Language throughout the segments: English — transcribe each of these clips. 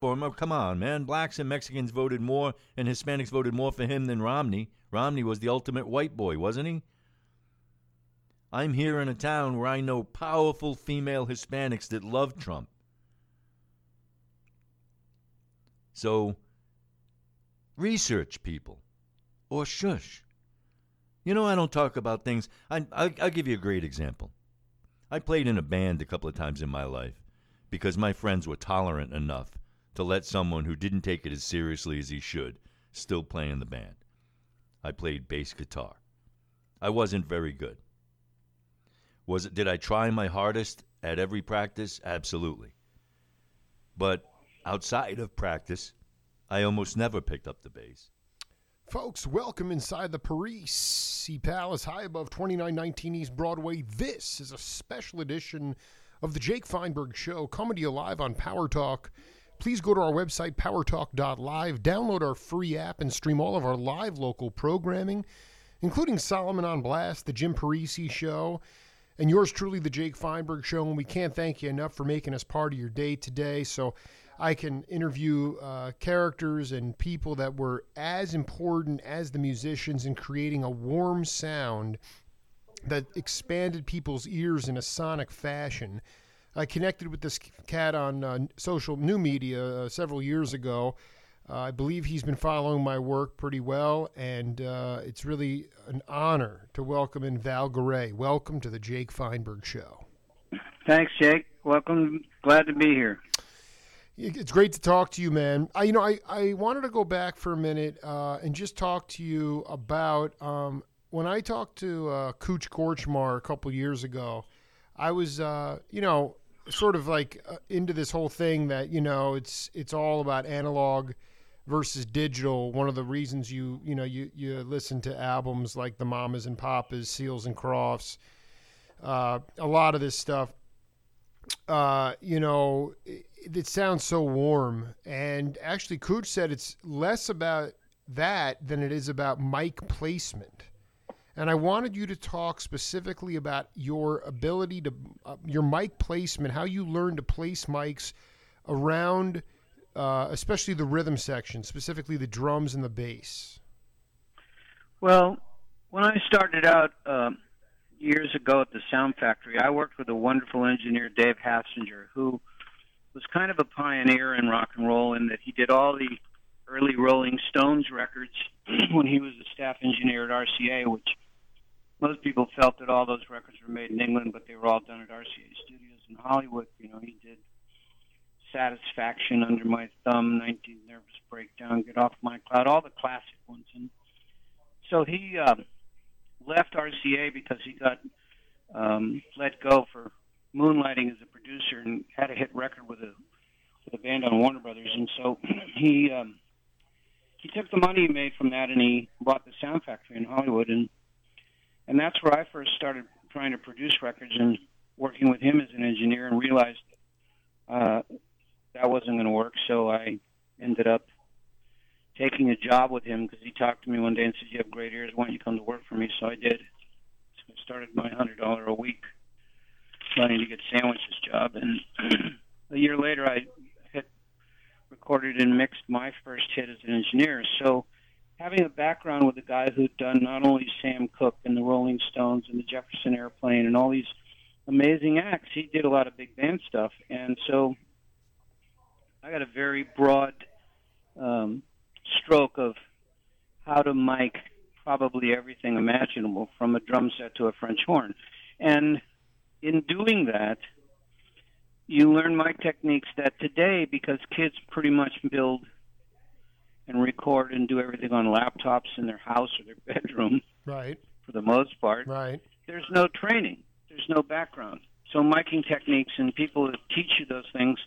for him. Oh, come on, man. Blacks and Mexicans voted more, and Hispanics voted more for him than Romney. Romney was the ultimate white boy, wasn't he? I'm here in a town where I know powerful female Hispanics that love Trump. So, research people, or shush. You know, I don't talk about things. I, I, I'll give you a great example. I played in a band a couple of times in my life because my friends were tolerant enough to let someone who didn't take it as seriously as he should still play in the band. I played bass guitar. I wasn't very good. Was it did I try my hardest at every practice? Absolutely. But outside of practice, I almost never picked up the bass. Folks, welcome inside the Parisi Palace, high above 2919 East Broadway. This is a special edition of the Jake Feinberg Show, coming to you live on Power Talk Please go to our website, powertalk.live, download our free app, and stream all of our live local programming, including Solomon on Blast, The Jim Parisi Show, and yours truly, The Jake Feinberg Show. And we can't thank you enough for making us part of your day today. So I can interview uh, characters and people that were as important as the musicians in creating a warm sound that expanded people's ears in a sonic fashion. I connected with this cat on uh, social new media uh, several years ago. Uh, I believe he's been following my work pretty well, and uh, it's really an honor to welcome in Val Garay. Welcome to the Jake Feinberg Show. Thanks, Jake. Welcome. Glad to be here. It's great to talk to you, man. I, you know, I, I wanted to go back for a minute uh, and just talk to you about um, when I talked to uh, Kootch Kortchmar a couple years ago. I was, uh, you know, sort of like uh, into this whole thing that you know it's it's all about analog versus digital. One of the reasons you you know you you listen to albums like the Mamas and Papas, Seals and Crofts, uh, a lot of this stuff. Uh, you know, it, it sounds so warm, and actually, Kootch said it's less about that than it is about mic placement and I wanted you to talk specifically about your ability to uh, your mic placement, how you learn to place mics around, uh, especially the rhythm section, specifically the drums and the bass. Well, when I started out uh, years ago at the Sound Factory, I worked with a wonderful engineer, Dave Hassinger, who was kind of a pioneer in rock and roll in that he did all the early Rolling Stones records when he was a staff engineer at RCA, which most people felt that all those records were made in England, but they were all done at RCA Studios in Hollywood. You know, he did Satisfaction, Under My Thumb, 19 Nervous Breakdown, Get Off My Cloud, all the classic ones. And so he um, left RCA because he got um, let go for moonlighting as a producer and had a hit record with a with a band on Warner Brothers. And so he um, he took the money he made from that and he bought the Sound Factory in Hollywood and and that's where I first started trying to produce records and working with him as an engineer and realized uh, that wasn't going to work. So I ended up taking a job with him because he talked to me one day and said, "You have great ears. Why don't you come to work for me?" So I did. So I started my hundred dollar a week trying to get sandwiches job, and a year later I hit recorded and mixed my first hit as an engineer. So having a background with a guy who'd done not only Sam Cooke and the Rolling Stones and the Jefferson Airplane and all these amazing acts, he did a lot of big band stuff, and so I got a very broad um, stroke of how to mic probably everything imaginable from a drum set to a French horn, and in doing that. You learn mic techniques that today, because kids pretty much build and record and do everything on laptops in their house or their bedroom. Right. For the most part. Right. There's no training. There's no background. So miking techniques and people that teach you those things,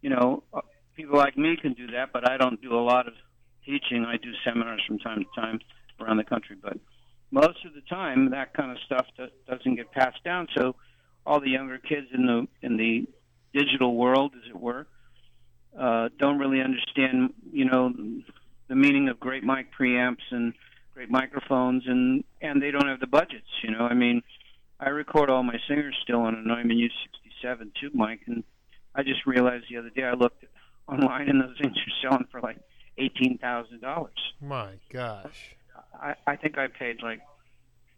you know, uh, people like me can do that, but I don't do a lot of teaching. I do seminars from time to time around the country, but most of the time that kind of stuff doesn't get passed down. So all the younger kids in the in the digital world, as it were, uh, don't really understand, you know, the meaning of great mic preamps and great microphones, and and they don't have the budgets. You know, I mean, I record all my singers still on a Neumann U67 tube mic, and I just realized the other day I looked online, and those things are selling for like eighteen thousand dollars. My gosh. I, I think I paid like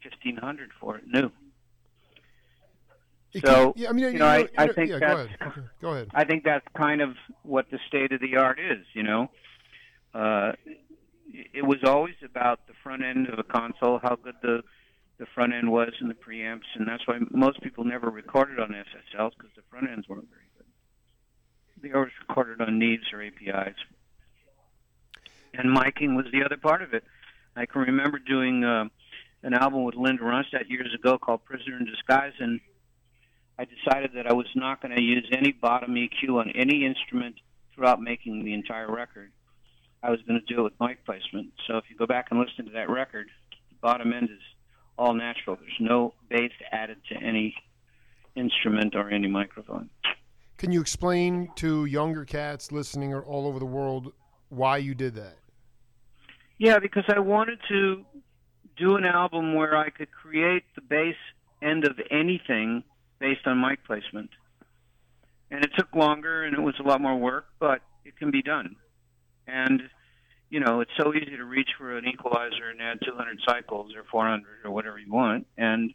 fifteen hundred for it new. It So, yeah, I mean, you know, I- I think yeah, that's- go ahead. Go ahead. I think that's kind of what the state of the art is. You know, uh, it was always about the front end of a console, how good the the front end was and the preamps, and that's why most people never recorded on SSLs because the front ends weren't very good. They always recorded on Neves or APIs, and miking was the other part of it. I can remember doing uh, an album with Linda Ronstadt years ago called "Prisoner in Disguise," and I decided that I was not going to use any bottom EQ on any instrument throughout making the entire record. I was going to do it with mic placement. So if you go back and listen to that record, the bottom end is all natural. There's no bass added to any instrument or any microphone. Can you explain to younger cats listening or all over the world why you did that? Yeah, because I wanted to do an album where I could create the bass end of anything based on mic placement. And it took longer and it was a lot more work, but it can be done. And you know, it's so easy to reach for an equalizer and add 200 cycles or 400 or whatever you want. And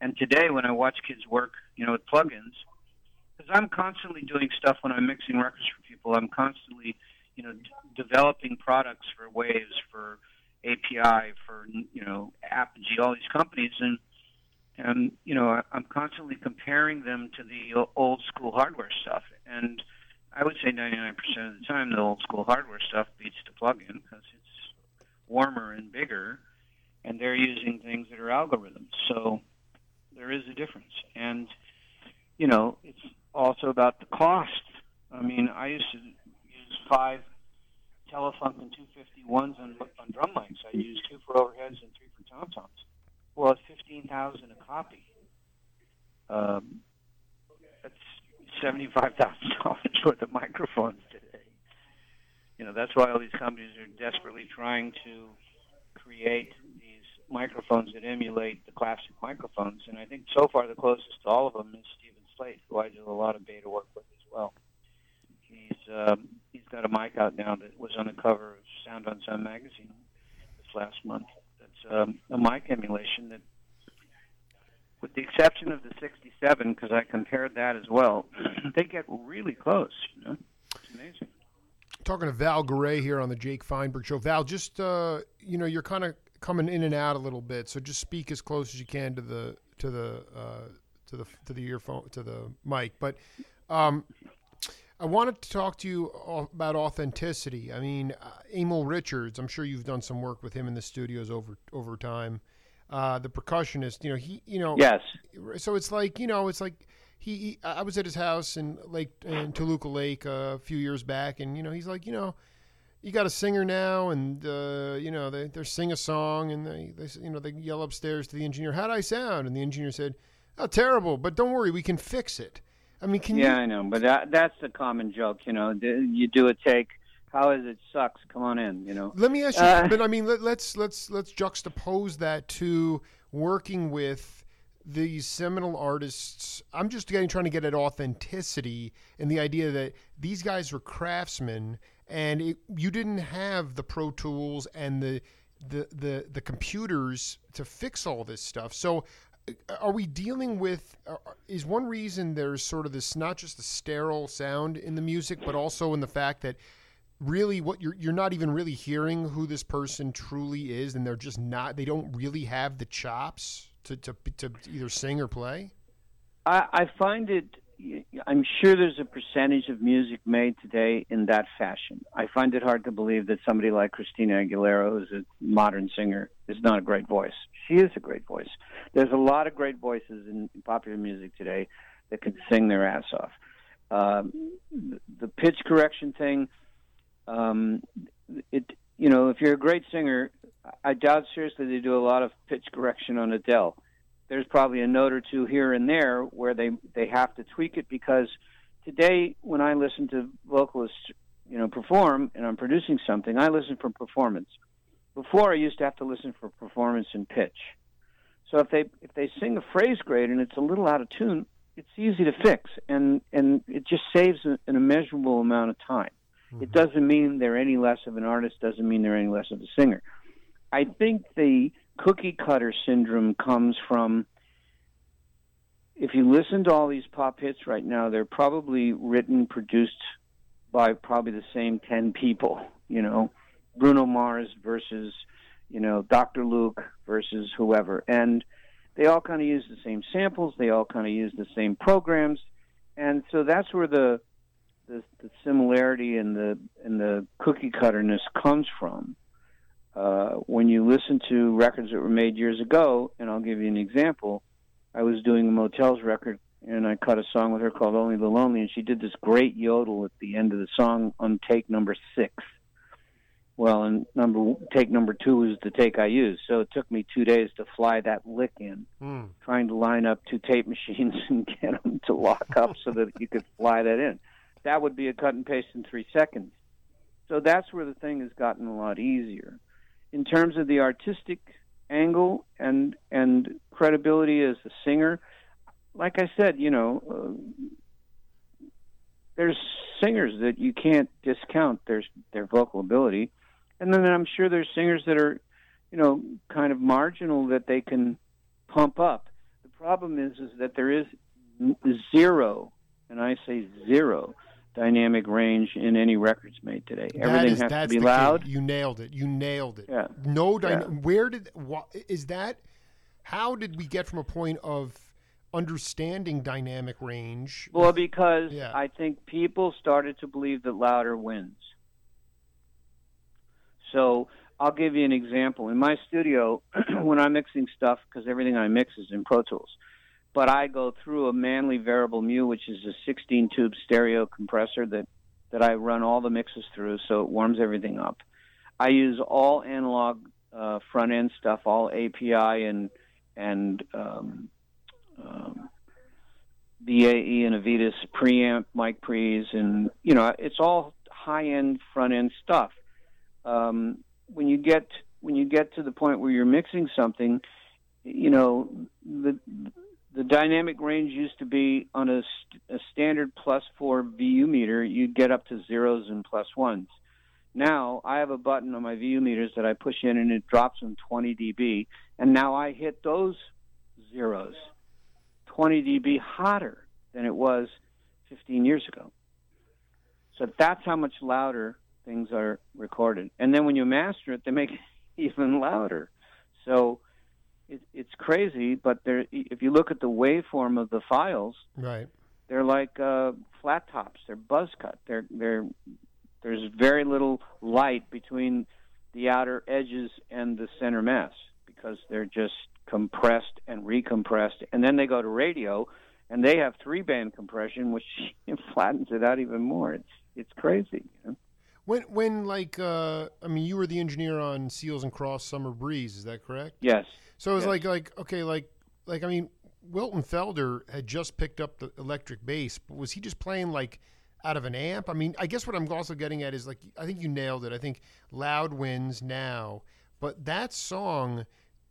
and today when I watch kids work, you know, with plugins, because I'm constantly doing stuff when I'm mixing records for people. I'm constantly, you know, d- developing products for Waves, for API, for you know, Apogee, all these companies, and and you know, I'm constantly comparing them to the old school hardware stuff. And I would say 99% of the time, the old school hardware stuff beats the plug-in because it's warmer and bigger, and they're using things that are algorithms. So there is a difference, and you know, it's also about the cost. I mean, I used to use five Telefunken 251s on, on drum mics. I used two for overheads and three for tom toms. Well, it's fifteen thousand a copy. Um, that's seventy-five thousand dollars worth of microphones today. You know, that's why all these companies are desperately trying to create these microphones that emulate the classic microphones. And I think so far the closest to all of them is Steven Slate, who I do a lot of beta work with as well. He's um, he's got a mic out now that was on the cover of Sound on Sound magazine this last month. Um, a mic emulation that, with the exception of the 67, because I compared that as well, they get really close. You know, it's amazing. Talking to Val Garay here on the Jake Feinberg Show. Val, just uh, you know, you're kind of coming in and out a little bit, so just speak as close as you can to the to the uh, to the to the earphone to the mic. But um, I wanted to talk to you about authenticity. I mean, uh, Emil Richards. I'm sure you've done some work with him in the studios over over time. Uh, the percussionist, you know, he, you know, Yes. so it's like you know it's like he, he I was at his house in Lake in Toluca Lake uh, a few years back and you know he's like you know you got a singer now and uh, you know they they sing a song and they, they you know they yell upstairs to the engineer how'd I sound and the engineer said oh terrible but don't worry we can fix it I mean can Yeah, you I know, but that, that's the common joke. You know, you do a take. How is it? Sucks. Come on in. You know. Let me ask you, Uh, but I mean, let, let's let's let's juxtapose that to working with these seminal artists. I'm just getting trying to get at authenticity and the idea that these guys were craftsmen, and it, you didn't have the Pro Tools and the the the the computers to fix all this stuff. So. Are we dealing with? Uh, is one reason there's sort of this not just the sterile sound in the music, but also in the fact that really what you're you're not even really hearing who this person truly is and they're just not they don't really have the chops to to, to either sing or play I, I find it. I'm sure there's a percentage of music made today in that fashion. I find it hard to believe that somebody like Christina Aguilera, who's a modern singer, is not a great voice. She is a great voice. There's a lot of great voices in popular music today that can sing their ass off. Um, the- pitch correction thing, um, it you know, if you're a great singer, I doubt seriously they do a lot of pitch correction on Adele there's probably a note or two here and there where they they have to tweak it because today when I listen to vocalists you know perform and I'm producing something I listen for performance before I used to have to listen for performance and pitch so if they if they sing a phrase great and it's a little out of tune it's easy to fix and and it just saves an immeasurable amount of time It mm-hmm. doesn't mean they're any less of an artist. Doesn't mean they're any less of a singer. I think the cookie cutter syndrome comes from if you listen to all these pop hits right now, they're probably written, produced by probably the same 10 people, you know, Bruno Mars versus, you know, Dr. Luke versus whoever. And they all kind of use the same samples, they all kind of use the same programs. And so that's where the the, the similarity and the and the cookie cutterness comes from. Uh, when you listen to records that were made years ago, and I'll give you an example, I was doing a Motels record and I cut a song with her called Only the Lonely, and she did this great yodel at the end of the song on take number six. Well, and number take number two was the take I used, so it took me two days to fly that lick in, Mm. trying to line up two tape machines and get them to lock up so that you could fly that in. That would be a cut and paste in three seconds. So that's where the thing has gotten a lot easier. In terms of the artistic angle and and credibility as a singer, like I said, you know, uh, there's singers that you can't discount their their vocal ability, and then I'm sure there's singers that are, you know, kind of marginal that they can pump up. The problem is is that there is zero, and I say zero, dynamic range in any records made today. That Everything is- has to be the key. loud. You nailed it. You nailed it. Yeah. No, dyna- Yeah. where did wha- is that? How did we get from a point of understanding dynamic range? Well, because Yeah. I think people started to believe that louder wins. So I'll give you an example. In my studio, when I'm mixing stuff, because everything I mix is in Pro Tools, but I go through a Manley Variable Mu, which is a 16 tube stereo compressor that, that I run all the mixes through so it warms everything up. I use all analog uh, front end stuff, all API and and um, um, BAE and Avedis preamp, mic pre's, and you know it's all high end front end stuff. Um, when you get when you get to the point where you're mixing something, you know the the dynamic range used to be on a, a standard plus four VU meter, you'd get up to zeros and plus ones. Now I have a button on my VU meters that I push in and it drops them 20 dB, and now I hit those zeros 20 dB hotter than it was 15 years ago. So that's how much louder things are recorded. And then when you master it, they make it even louder. So it, it's crazy, but there, if you look at the waveform of the files, right. they're like uh, flat tops. They're buzz cut. They're they're there's very little light between the outer edges and the center mass because they're just compressed and recompressed. And then they go to radio, and they have three band compression, which flattens it out even more. It's it's crazy. You know? When when like uh, I mean, you were the engineer on Seals and Crofts Summer Breeze. Is that correct? Yes. So it was Yes. like like okay like like I mean Wilton Felder had just picked up the electric bass, but was he just playing like out of an amp? I mean, I guess what I'm also getting at is like I think you nailed it. I think loud wins now, but that song.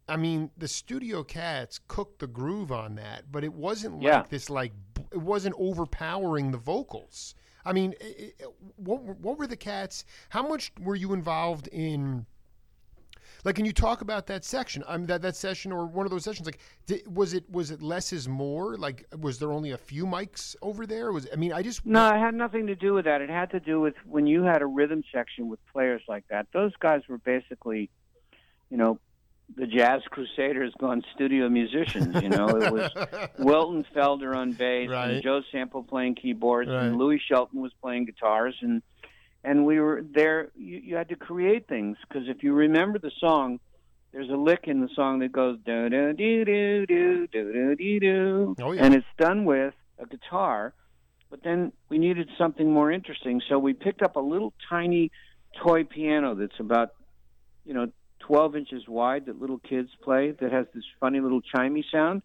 I mean, the Studio Cats cooked the groove on that, but it wasn't like Yeah. this like it wasn't overpowering the vocals. I mean, i i what what were the Cats? How much were you involved in? Like, can you talk about that section? I mean, that that session or one of those sessions. Like, di was it was it less is more? Like, was there only a few mics over there? Was I mean, I just No, it had nothing to do with that. It had to do with when you had a rhythm section with players like that. Those guys were basically, you know, the Jazz Crusaders gone studio musicians. You know, it was Wilton Felder on bass Right. and Joe Sample playing keyboards Right. and Louie Shelton was playing guitars and and we were there. You, you had to create things because if you remember the song, there's a lick in the song that goes do do do do do do do do Oh, yeah. and it's done with a guitar. But then we needed something more interesting, so we picked up a little tiny toy piano that's about you know 12 inches wide that little kids play that has this funny little chimey sound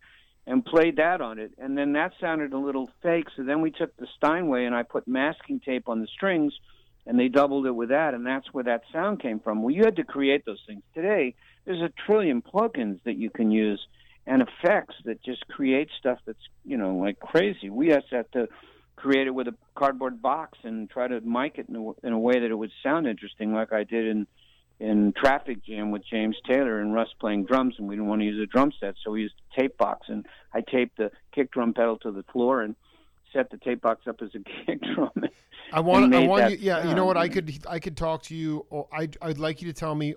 and played that on it and then that sounded a little fake so then we took the Steinway and I put masking tape on the strings and they doubled it with that and that's where that sound came from. Well you had to create those things. Today there's a trillion plugins that you can use and effects that just create stuff that's you know like crazy. We just have to create it with a cardboard box and try to mic it in a, in a way that it would sound interesting, like I did in in Traffic Jam with James Taylor and Russ playing drums, and we didn't want to use a drum set, so we used a tape box, and I taped the kick drum pedal to the floor and set the tape box up as a kick drum. I want, I want you. Yeah, you know what? I could, I could talk to you. Or I'd, I'd like you to tell me,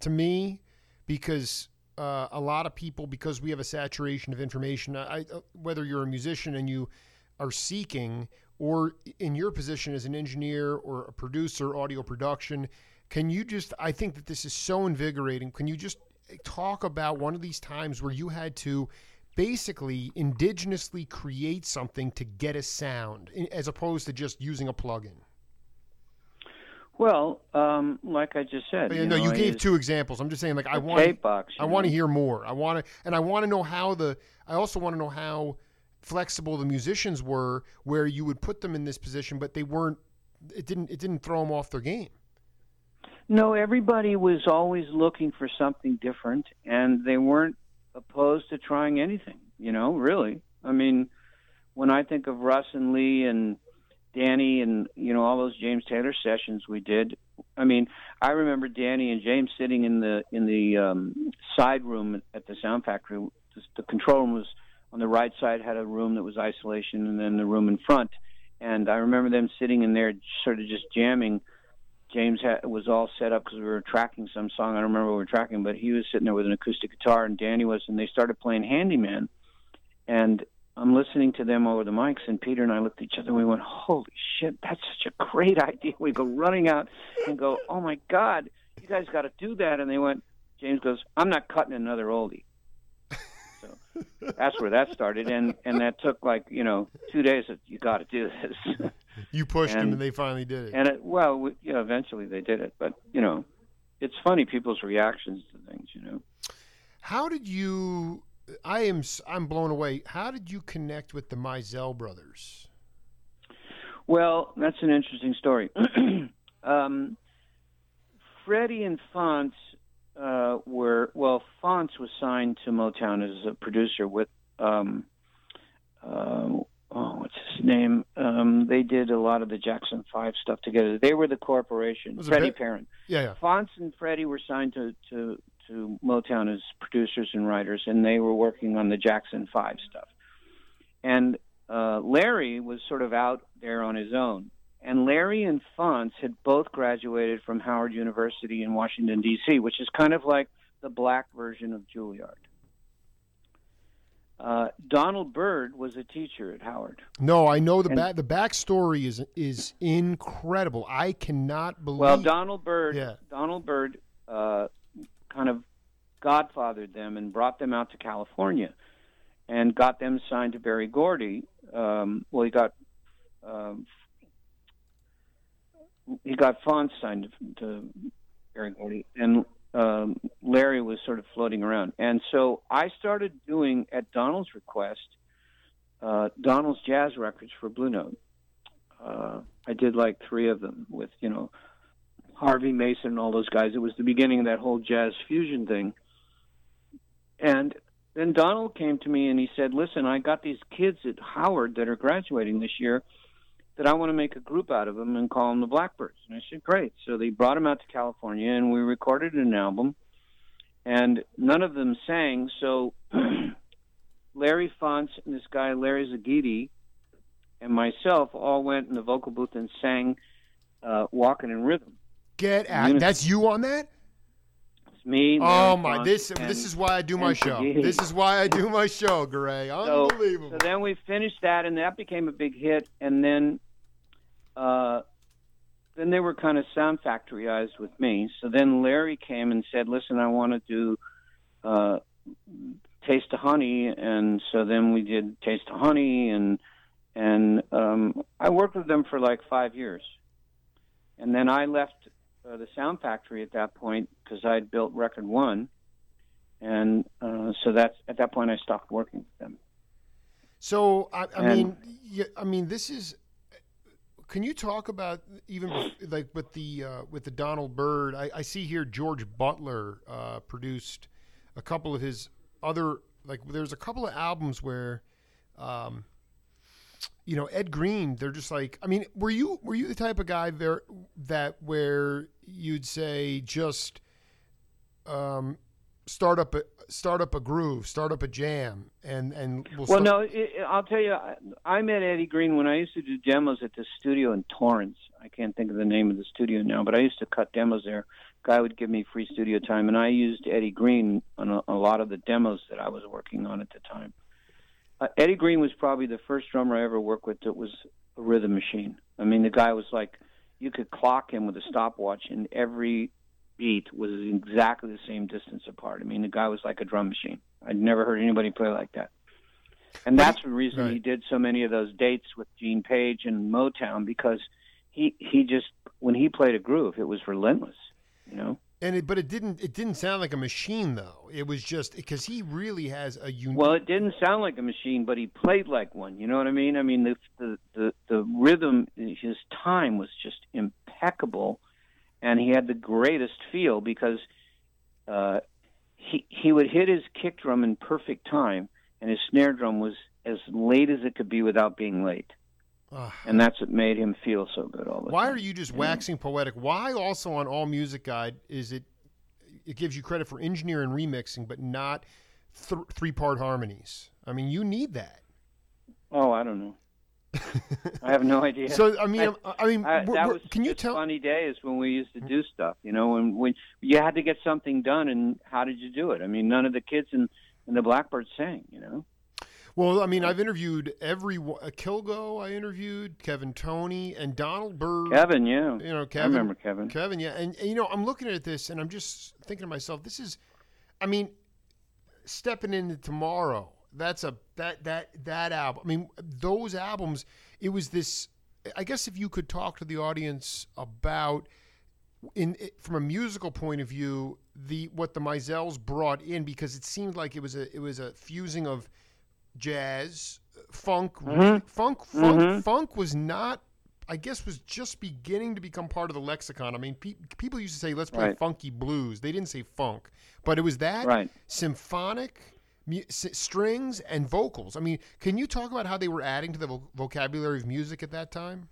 to me, because uh, a lot of people, because we have a saturation of information. I, I- whether you're a musician and you are seeking, or in your position as an engineer or a producer, audio production, can you just? I think that this is so invigorating. Can you just talk about one of these times where you had to? Basically indigenously create something to get a sound as opposed to just using a plugin. Well, um, like I just said, But, you no, know, you gave two examples. I'm just saying, like, I want, box. I want to hear more. I want to, and I want to know how the. I also want to know how flexible the musicians were, where you would put them in this position, but they weren't. It didn't. It didn't throw them off their game. No, everybody was always looking for something different, and they weren't opposed to trying anything. You know, really. I mean, when I think of Russ and Lee and Danny and you know all those James Taylor sessions we did, I mean, I remember Danny and James sitting in the in the um, side room at the Sound Factory. The, control room was on the right side, had a room that was isolation, and then the room in front. And I remember them sitting in there, sort of just jamming. James had, was all set up because we were tracking some song. I don't remember what we were tracking, but he was sitting there with an acoustic guitar, and Danny was, and they started playing Handyman. And I'm listening to them over the mics, and Peter and I looked at each other, and we went, "Holy shit, that's such a great idea!" We go running out and go, "Oh my God, you guys got to do that!" And they went. James goes, "I'm not cutting another oldie." So that's where that started, and and that took like you know two days. Of, you got to do this. You pushed them, And- and they finally did it. And it, well, we, know, eventually they did it. But you know, it's funny people's reactions to things. You know, How did you? I am. I'm blown away. How did you connect with the Mizell brothers? well, that's an interesting story. um, Freddie and Fonce uh, were well. Fonce was signed to Motown as a producer with. Um, uh, Oh, what's his name? Um, they did a lot of the Jackson Five stuff together. They were the corporation. Freddie Ba- Perren. Yeah, yeah. Fonce and Freddie were signed to, to to Motown as producers and writers, and they were working on the Jackson Five stuff. And uh, Larry was sort of out there on his own. And Larry and Fonce had both graduated from Howard University in Washington D.C., which is kind of like the black version of Juilliard. Uh, Donald Byrd was a teacher at Howard. No, I know the And- back. The backstory is is incredible. I cannot believe. Well, Donald Byrd, Yeah. Donald Byrd, uh, kind of godfathered them and brought them out to California, and got them signed to Berry Gordy. Um, well, he got um, he got Fonce signed to, to Berry Gordy, and um, Larry was sort of floating around. And so I started doing, at Donald's request, uh, Donald's jazz records for Blue Note. Uh, I did like three of them with, you know, Harvey Mason and all those guys. It was the beginning of that whole jazz fusion thing. And then Donald came to me and he said, "Listen, I got these kids at Howard that are graduating this year that I want to make a group out of them and call them the Blackbyrds." And I said, "Great." So they brought them out to California and we recorded an album. And none of them sang, so Larry Fonce and this guy Larry Zagidi and myself all went in the vocal booth and sang uh, "Walking in Rhythm." get out. That's you on that. Me. Oh my! Fonce, This and- this is why I do my show. Zagidi. This is why I do my show, Gray. So- Unbelievable. So then we finished that, and that became a big hit. And then, uh, then they were kind of sound factoryized with me. So then Larry came and said, "Listen, I want to do uh, Taste of Honey," and so then we did Taste of Honey, and and um, I worked with them for like five years, and then I left uh, the Sound Factory at that point because I'd built Record One. And uh, so that's at that point I stopped working with them. So I, I And- mean, yeah, I mean, this is. Can you talk about even like with the uh, with the Donald Byrd? I, I see here George Butler uh, produced a couple of his other like. There's a couple of albums where um, you know, Ed Green, they're just like, I mean, were you were you the type of guy there that where you'd say just um, start up a start up a groove, start up a jam, and and Well, start- no, it, I'll tell you. I, I met Eddie Green when I used to do demos at the studio in Torrance. I can't think of the name of the studio now, but I used to cut demos there. Guy would give me free studio time, and I used Eddie Green on a, a lot of the demos that I was working on at the time. Uh, Eddie Green was probably the first drummer I ever worked with that was a rhythm machine. I mean, the guy was like, you could clock him with a stopwatch, and every beat was exactly the same distance apart. I mean, the guy was like a drum machine. I'd never heard anybody play like that. And that's the reason right. he did so many of those dates with Gene Page and Motown because he he just when he played a groove, it was relentless. You know. And it, but it didn't it didn't sound like a machine though. It was just because he really has a unique. Well, it didn't sound like a machine, but he played like one. You know what I mean? I mean the the the, the rhythm, his time was just impeccable, and he had the greatest feel because uh, he he would hit his kick drum in perfect time, and his snare drum was as late as it could be without being late, And that's what made him feel so good all the Why time. Why are you just Yeah. waxing poetic? Why also on All Music Guide is it it gives you credit for engineer and remixing, but not th- three part harmonies? I mean, you need that. Oh, I don't know. I have no idea. So I mean, I- um, I'm- mean, I, that was can you tell? funny days when we used to hmm? do stuff, you know, when when you had to get something done, and how did you do it? I mean, none of the kids in, in the Blackbyrd sang, you know. Well, I mean, I've interviewed every one- uh, Killgo. I interviewed Kevin Toney and Donald Byrd. Kevin, yeah, you know, I Kevin. remember Kevin. Kevin, yeah, and, and you know, I'm looking at this and I'm just thinking to myself, this is, I mean, stepping into tomorrow. That's a that that that album. I mean, those albums. It was this. I guess if you could talk to the audience about, in from a musical point of view, the what the Mizells brought in because it seemed like it was a it was a fusing of jazz, funk, Mhm. funk, funk, Mhm. funk was not I guess was just beginning to become part of the lexicon. I mean, pe- people used to say, "Let's play Right. funky blues." They didn't say funk, but it was that Right. symphonic mu- s- strings and vocals. I mean, can you talk about how they were adding to the vo- vocabulary of music at that time?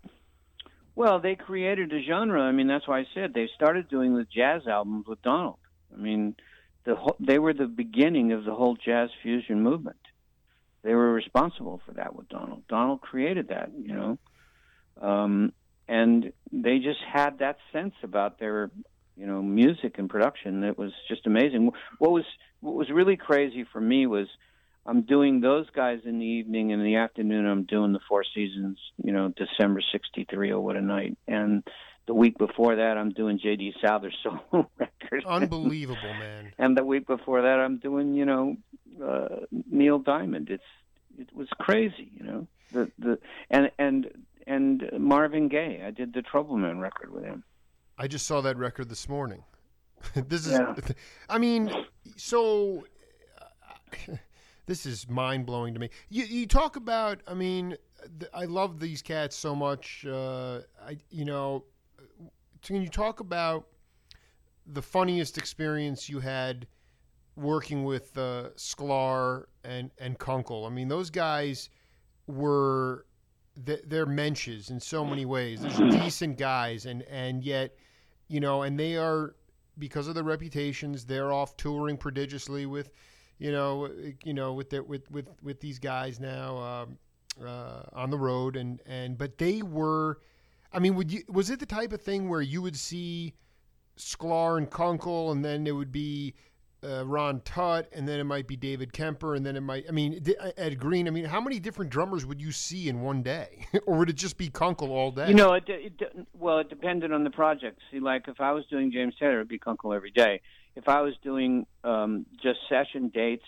Well, they created a genre. I mean, that's why I said they started doing the jazz albums with Donald. I mean, the whole, they were the beginning of the whole jazz fusion movement. They were responsible for that with Donald. Donald created that, you know, um, and they just had that sense about their, you know, music and production that was just amazing. What was what was really crazy for me was I'm doing those guys in the evening and in the afternoon. I'm doing the Four Seasons, you know, December '63. Oh, what a night! And the week before that, I'm doing J.D. Souther's solo record. Unbelievable, man. and the week before that, I'm doing, you know, uh, Neil Diamond. It's it was crazy, you know. The the and and and Marvin Gaye. I did the Trouble Man record with him. I just saw that record this morning. this is, Yeah. I mean, so uh, this is mind blowing to me. You, you talk about, I mean, th- I love these cats so much. Uh, I, you know, can you talk about the funniest experience you had working with uh, Sklar and and Kunkel? I mean, those guys were they're mensches in so many ways. They're decent guys, and and yet, you know, and they are because of their reputations, they're off touring prodigiously with, you know, you know, with their with with with these guys now um, uh, on the road, and and but they were, I mean, would you was it the type of thing where you would see Sklar and Kunkel, and then it would be uh, Ron Tutt, and then it might be David Kemper, and then it might, I mean, Ed Green. I mean, how many different drummers would you see in one day, or would it just be Kunkel all day? You know, it, it well, it depended on the project. See, like if I was doing James Taylor, it'd be Kunkel every day. If I was doing um, just session dates,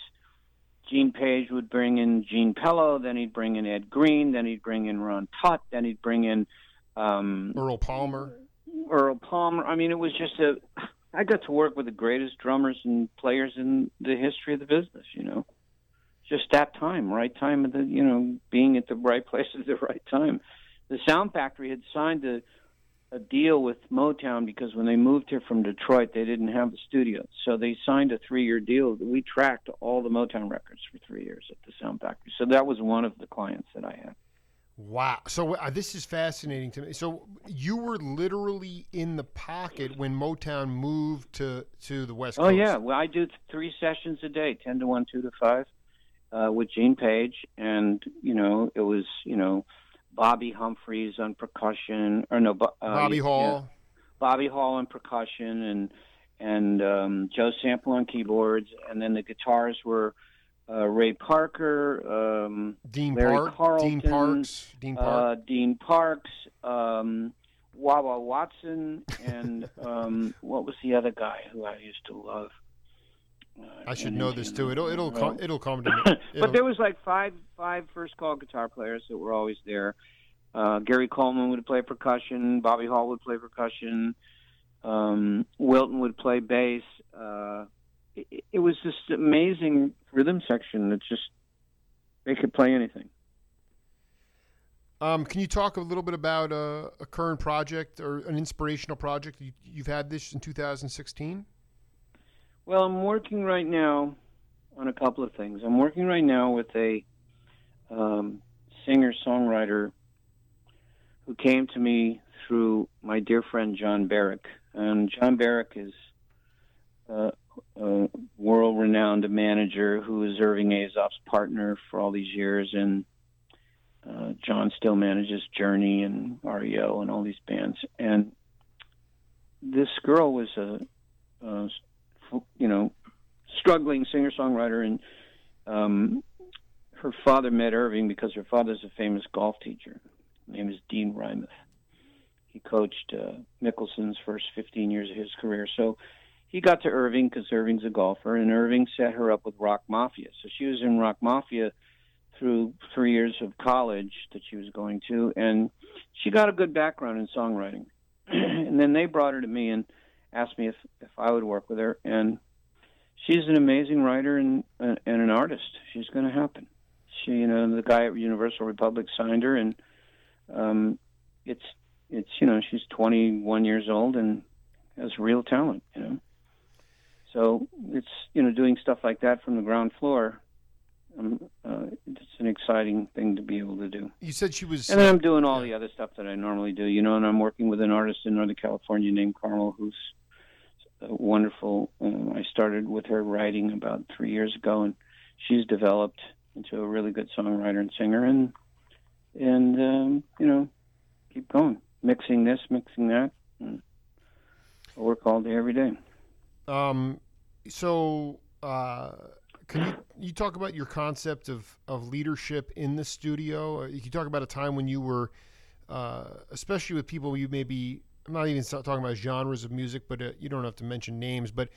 Gene Page would bring in Gene Pello, then he'd bring in Ed Green, then he'd bring in Ron Tutt, then he'd bring in um, Earl Palmer. Earl Palmer. I mean, it was just a. I got to work with the greatest drummers and players in the history of the business. You know, just that time, right time of the, you know, being at the right place at the right time. The Sound Factory had signed a a deal with Motown because when they moved here from Detroit, they didn't have a studio, so they signed a three-year deal. We tracked all the Motown records for three years at the Sound Factory, so that was one of the clients that I had. Wow. So uh, this is fascinating to me. So you were literally in the pocket when Motown moved to to the West Coast. Oh yeah, well I do three sessions a day, ten to one, two to five, uh, with Gene Page, and you know it was you know Bobby Humphreys on percussion, or no, uh, Bobby yeah, Hall. Bobby Hall on percussion, and and um, Joe Sample on keyboards, and then the guitars were uh, Ray Parker, um, Dean Larry Park. Carlton, Dean Parks. Dean Park. uh, Dean Parks, um, Wah Wah Watson, and um, what was the other guy who I used to love? Uh, I should and- know this too. It'll it'll well, it'll come to me. but there was like five five first call guitar players that were always there. Uh, Gary Coleman would play percussion. Bobby Hall would play percussion. Um, Wilton would play bass. Uh, it, it was just amazing rhythm section that just they could play anything. Um, can you talk a little bit about uh, a current project or an inspirational project you, you've had this in 2016? Well, I'm working right now on a couple of things. I'm working right now with a um, singer songwriter who came to me through my dear friend John Baruck. And John Baruck is uh, a world renowned manager who is Irving Azoff's partner for all these years. And uh, John still manages Journey and REO and all these bands. And this girl was a, a you know, struggling singer songwriter, and um, her father met Irving because her father's a famous golf teacher. His name is Dean Reinmuth. He coached uh, Mickelson's first 15 years of his career. So he got to Irving because Irving's a golfer, and Irving set her up with Rock Mafia. So she was in Rock Mafia through three years of college that she was going to, and she got a good background in songwriting. and then they brought her to me and asked me if if I would work with her, and she's an amazing writer and and an artist. She's going to happen. She, you know, the guy at Universal Republic signed her, and um, it's it's you know she's 21 years old and has real talent, you know. So it's you know doing stuff like that from the ground floor. Um, uh, it's an exciting thing to be able to do. You said she was. And then I'm doing all the other stuff that I normally do, you know, and I'm working with an artist in Northern California named Carmel, who's wonderful. Um, I started with her writing about three years ago, and she's developed into a really good songwriter and singer, and and um, you know, keep going, mixing this, mixing that. And I work all day, every day. Um, so, uh, can you you talk about your concept of, of leadership in the studio? Uh, You can talk about a time when you were, uh, especially with people you maybe. I'm not even talking about genres of music, but uh, you don't have to mention names. But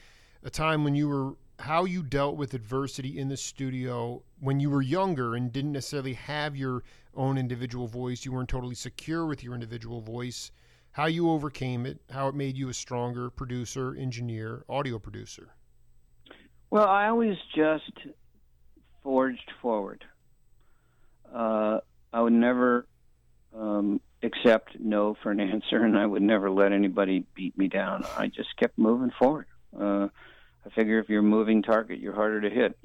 a time when you were how you dealt with adversity in the studio when you were younger and didn't necessarily have your own individual voice. You weren't totally secure with your individual voice. How you overcame it, how it made you a stronger producer, engineer, audio producer. Well, I always just forged forward. Uh, I would never um, accept no for an answer, and I would never let anybody beat me down. I just kept moving forward. Uh, I figure if you're a moving target, you're harder to hit.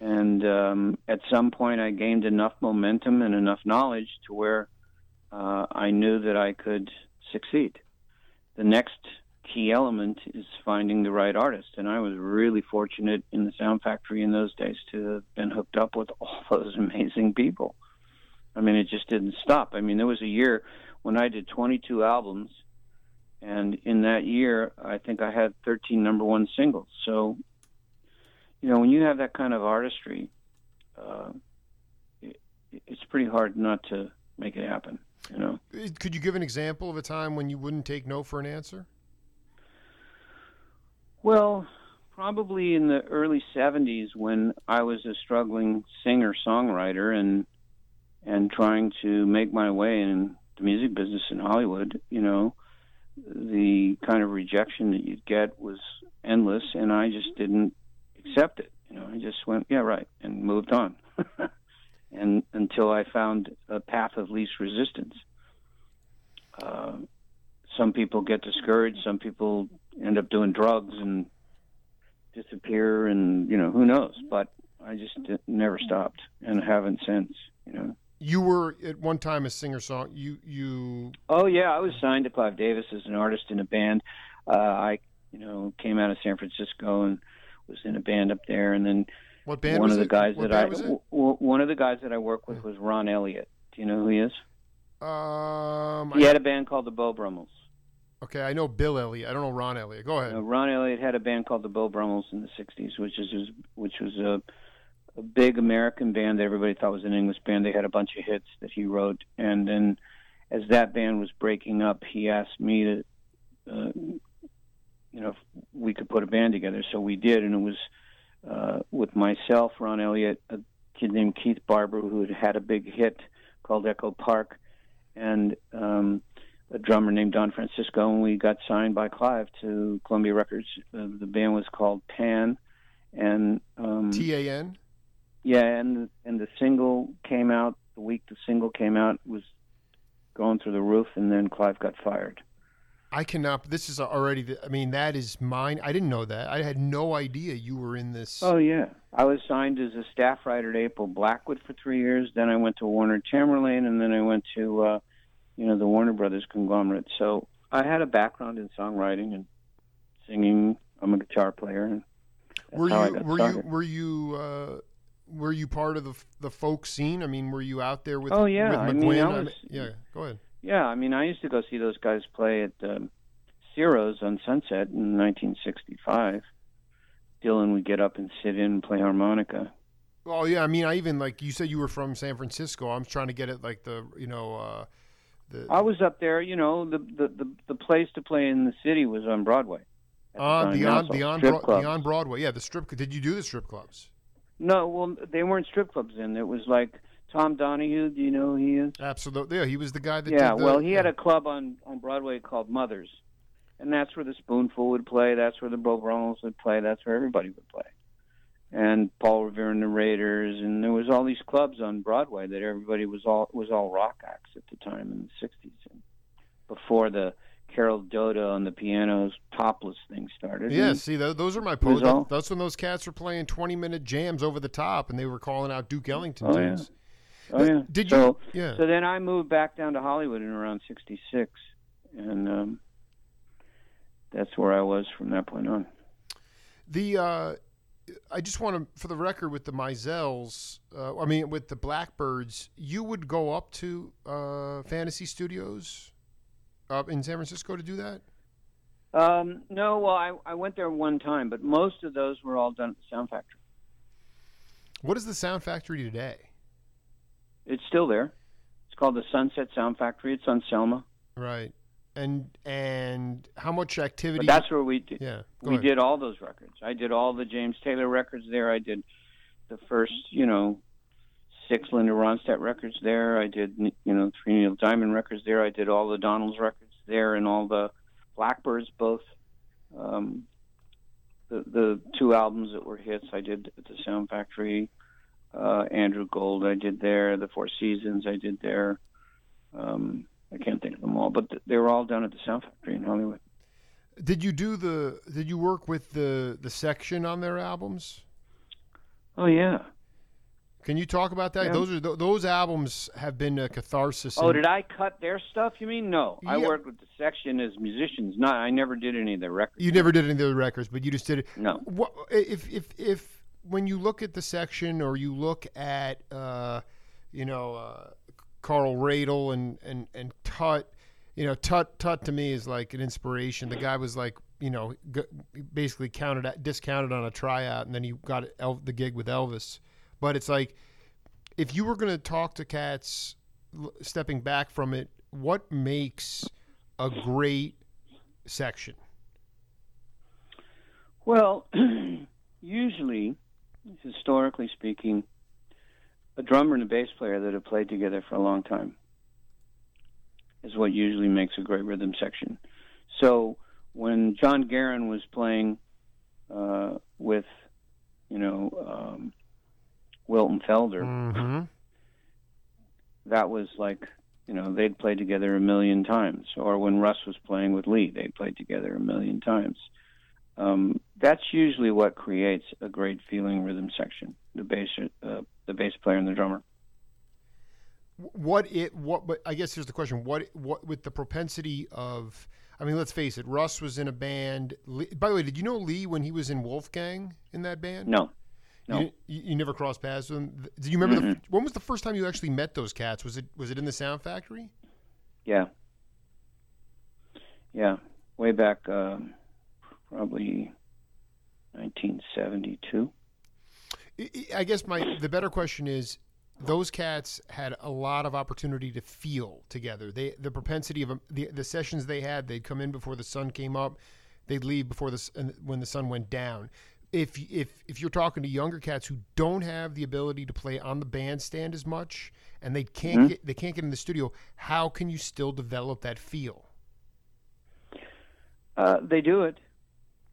And um, at some point, I gained enough momentum and enough knowledge to where uh, I knew that I could succeed. The next key element is finding the right artist. And I was really fortunate in the Sound Factory in those days to have been hooked up with all those amazing people. I mean, it just didn't stop. I mean, there was a year when I did 22 albums, and in that year, I think I had 13 number one singles. So, you know, when you have that kind of artistry, uh, it, it's pretty hard not to make it happen. You know. Could you give an example of a time when you wouldn't take no for an answer? Well, probably in the early 70s when I was a struggling singer songwriter and and trying to make my way in the music business in Hollywood, you know, the kind of rejection that you'd get was endless and I just didn't accept it. You know, I just went, yeah, right, and moved on. and until I found a path of least resistance. Uh, some people get discouraged. Some people end up doing drugs and disappear, and you know who knows. But I just never stopped and haven't since. You know. You were at one time a singer song. You you. Oh yeah, I was signed to Clive Davis as an artist in a band. Uh, I you know came out of San Francisco and was in a band up there, and then What band one of the it? guys What that I band was it? w- w- one of the guys that I work with was Ron Elliott. Do you know who he is? Um, He I, had a band called the Beau Brummels. okay, I know Bill Elliott. I don't know Ron Elliott. Go ahead. Uh, Ron Elliott had a band called the Beau Brummels in the '60s, which is which was a, a big American band that everybody thought was an English band. They had a bunch of hits that he wrote, and then as that band was breaking up, he asked me to, uh, you know, if we could put a band together. So we did, and it was uh, with myself, Ron Elliott, a kid named Keith Barbour, who had had a big hit called Echo Park, and um, a drummer named Don Francisco, and we got signed by Clive to Columbia Records. Uh, the band was called Pan, and um, T A N. yeah, and and the single came out the week the single came out was going through the roof, and then Clive got fired. I cannot. This is already. The, I mean, that is mine. I didn't know that. I had no idea you were in this. Oh yeah, I was signed as a staff writer at April Blackwood for three years. Then I went to Warner Tamerlane, and then I went to uh, you know the Warner Brothers conglomerate. So I had a background in songwriting and singing. I'm a guitar player, and were I you were you were you uh, were you part of the the folk scene? I mean, were you out there with? Oh, yeah. with I mean, McGuinn? I was- yeah. Go ahead. Yeah, I mean, I used to go see those guys play at um, Ciro's on Sunset in 1965. Dylan would get up and sit in and play harmonica. Oh yeah. I mean, I even like you said you were from San Francisco. I'm trying to get it like the you know uh, the I was up there, you know, the the the, the place to play in the city was on Broadway. the on the on the on Bro- the on Broadway. Yeah, the strip. Did you do the strip clubs? No, well, they weren't strip clubs then. It was like Tom Donahue. Do you know who he is? Absolutely. Yeah, he was the guy that. yeah, did the, well, he had a club on on Broadway called Mothers, and that's where the Spoonful would play. That's where the Beau Brummels would play. That's where everybody would play. And Paul Revere and the Raiders, and there was all these clubs on Broadway that everybody was all was all rock acts at the time in the '60s, and before the Carol Doda on the pianos topless thing started. Yeah, And- see, tho- those are my posts. That's when those cats were playing 20 minute jams over the top and they were calling out Duke Ellington Oh, yeah. Oh yeah. Did you? So, yeah. So then I moved back down to Hollywood in around '66, and um, that's where I was from that point on. The uh, I just want to, for the record, with the Mizells, uh, I mean, with the Blackbyrds, you would go up to uh, Fantasy Studios up in San Francisco to do that. Um, no, well, I, I went there one time, but most of those were all done at the Sound Factory. What is the Sound Factory today? It's still there. It's called the Sunset Sound Factory. It's on Selma, Right. And and how much activity? but that's where we did. yeah. We ahead. did all those records. I did all the James Taylor records there. I did the first, you know, six Linda Ronstadt records there. I did, you know, three Neil Diamond records there. I did all the Donald's records there and all the Blackbyrds, both um, the the two albums that were hits. I did at the Sound Factory. Uh, Andrew Gold, I did there. The Four Seasons, I did there. Um, I can't think of them all, but th- they were all done at the Sound Factory in Hollywood. Did you do the? Did you work with the the section on their albums? Oh yeah. Can you talk about that? Yeah. Those are th- those albums have been a catharsis. Oh, in- did I cut their stuff? You mean no? I worked with the section as musicians. Not, I never did any of their records. You never did any of the records, but you just did it. No. What if if if when you look at the section or you look at uh, you know uh, Carl Radle and and and Tutt, you know Tutt Tutt to me is like an inspiration. The guy was like you know g- basically counted discounted on a tryout, and then he got El- the gig with Elvis. But it's like if you were going to talk to cats, stepping back from it, what makes a great section? Well, usually, historically speaking, a drummer and a bass player that have played together for a long time is what usually makes a great rhythm section. So when John Guerin was playing uh, with, you know, um, Wilton Felder, Mm-hmm. that was like you know they'd played together a million times or when russ was playing with lee they played together a million times um, that's usually what creates a great feeling rhythm section the bass uh, the bass player and the drummer what it what but I guess here's the question what what with the propensity of I mean let's face it Russ was in a band Lee, by the way did you know Lee when he was in Wolfgang in that band No. No. you, you, never crossed paths with him do you remember the, when was the first time you actually met those cats was it was it in the Sound Factory Yeah. Yeah. Way back, um, probably 1972. I- I I guess my the better question is those cats had a lot of opportunity to feel together. They the propensity of the the sessions they had, they'd come in before the sun came up, they'd leave before the when the sun went down. If if if you're talking to younger cats who don't have the ability to play on the bandstand as much and they can't get they can't get in the studio, how can you still develop that feel? Uh, they do it.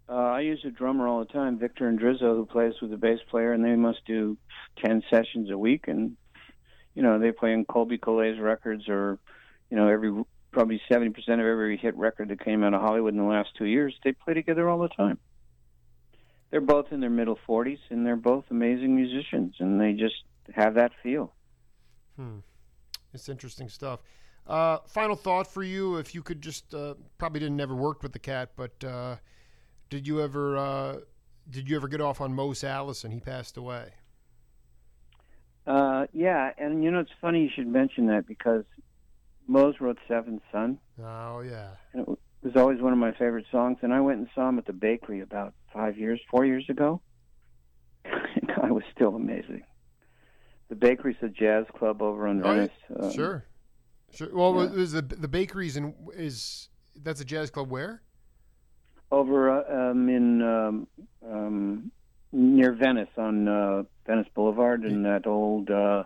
Uh, I use a drummer all the time, Victor Indrizzo, who plays with the bass player, and they must do 10 sessions a week. And, you know, they play in Colbie Caillat's records or, you know, every probably 70% of every hit record that came out of Hollywood in the last two years. They play together all the time. They're both in their middle 40s, and they're both amazing musicians, and they just have that feel. It's interesting stuff. Uh, final thought for you, if you could just uh, probably didn't never worked with the cat, but uh, did you ever uh, did you ever get off on Mose Allison? He passed away. Uh, yeah, and you know, it's funny you should mention that because Mose wrote Seventh Son. Oh yeah, and it was always one of my favorite songs. And I went and saw him at the bakery about five years, four years ago. guy was still amazing. The bakery's a jazz club over in Oh, yeah. Venice. Um, sure, sure. Well, yeah. is the the bakeries in is that's a jazz club where? Over uh, um, in um, um, near Venice on uh, Venice Boulevard, and that old uh,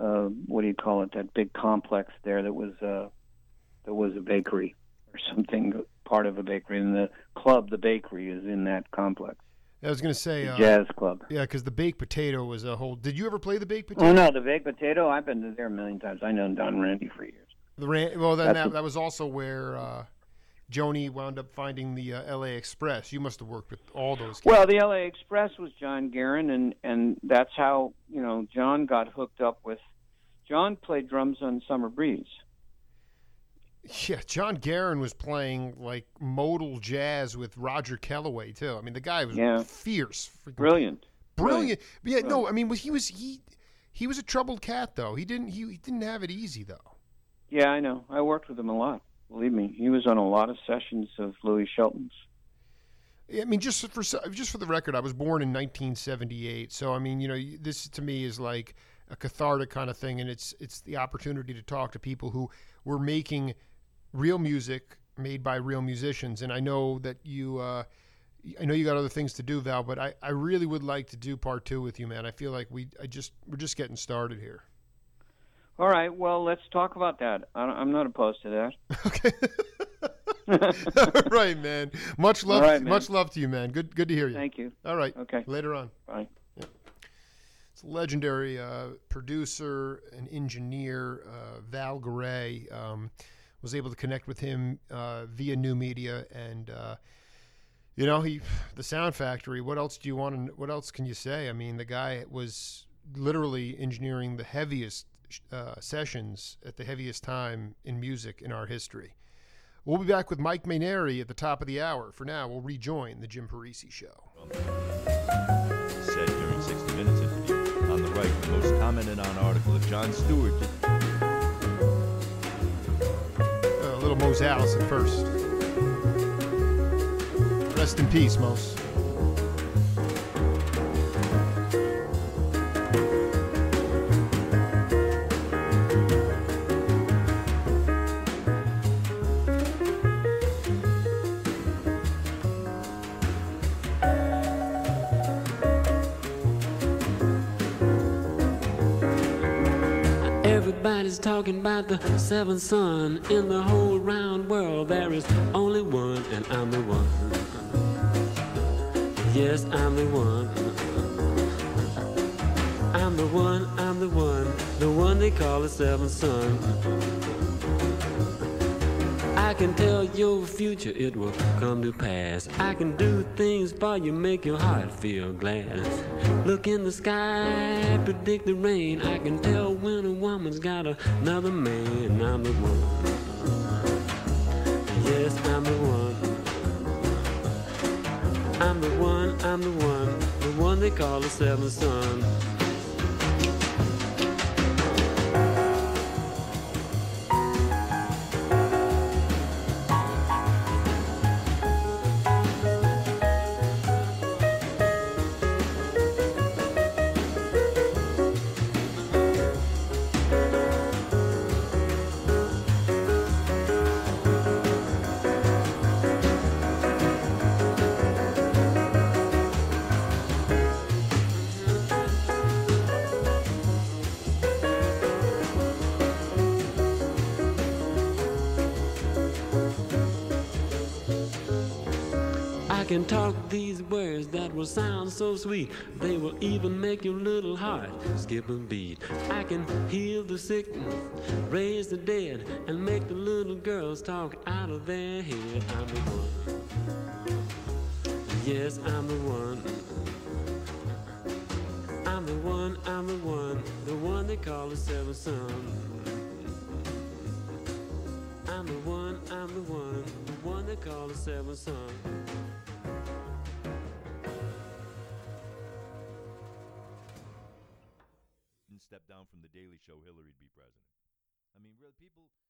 uh, what do you call it? That big complex there that was uh, that was a bakery or something, part of a bakery. And the club, the bakery, is in that complex. I was gonna say, uh, jazz club. yeah, because the baked potato was a whole. Did you ever play the baked potato? Oh no, the baked potato. I've been there a million times. I know Don Randi for years. The ran- well, then that, that was also where uh, Joni wound up finding the uh, L.A. Express. You must have worked with all those. Cats. Well, the L.A. Express was John Guerin, and and that's how you know John got hooked up with. John played drums on Summer Breeze. Yeah, John Guerin was playing like modal jazz with Roger Kellaway too. I mean, the guy was Yeah. fierce, Brilliant. brilliant. But yeah, no, I mean, he was he he was a troubled cat though. He didn't he, he didn't have it easy though. Yeah, I know. I worked with him a lot. Believe me, he was on a lot of sessions of Louie Shelton's. I mean, just for just for the record, I was born in 1978, so I mean, you know, this to me is like a cathartic kind of thing, and it's it's the opportunity to talk to people who were making real music made by real musicians. And I know that you, uh, I know you got other things to do, Val, but I, I really would like to do part two with you, man. I feel like we, I just we're just getting started here. All right. Well, let's talk about that. I'm not opposed to that. Okay. right, man. Much love, right, man. much love to you, man. Good, good to hear you. Thank you. All right. Okay. Later on. Bye. It's a legendary uh, producer and engineer, uh, Val Garay. Um, was able to connect with him uh, via new media, and uh, you know, he, the Sound Factory. What else do you want? To, what else can you say? I mean, the guy was literally engineering the heaviest uh, sessions at the heaviest time in music in our history. We'll be back with Mike Mainieri at the top of the hour. For now, we'll rejoin the Jim Parisi Show. Said during 60 Minutes interview. On the right, the most commented on article of Jon Stewart. a little Mose Allison first. Rest in peace, Mose. Talking about the seventh son in the whole round world. There is only one, and I'm the one. Yes, I'm the one. I'm the one, I'm the one, the one they call the seventh son. I can tell your future, it will come to pass. I can do things for you, make your heart feel glad. Look in the sky, predict the rain. I can tell when a woman's got another man. I'm the one. Yes, I'm the one. I'm the one, I'm the one, the one they call the seventh son. Can talk these words that will sound so sweet. They will even make your little heart skip a beat. I can heal the sick, raise the dead, and make the little girls talk out of their head. I'm the one. Yes, I'm the one. I'm the one, I'm the one, the one they call the seventh son. I'm the one, I'm the one, the one they call the seventh son. Down from the Daily Show, Hillary'd be president. I mean, real people, really.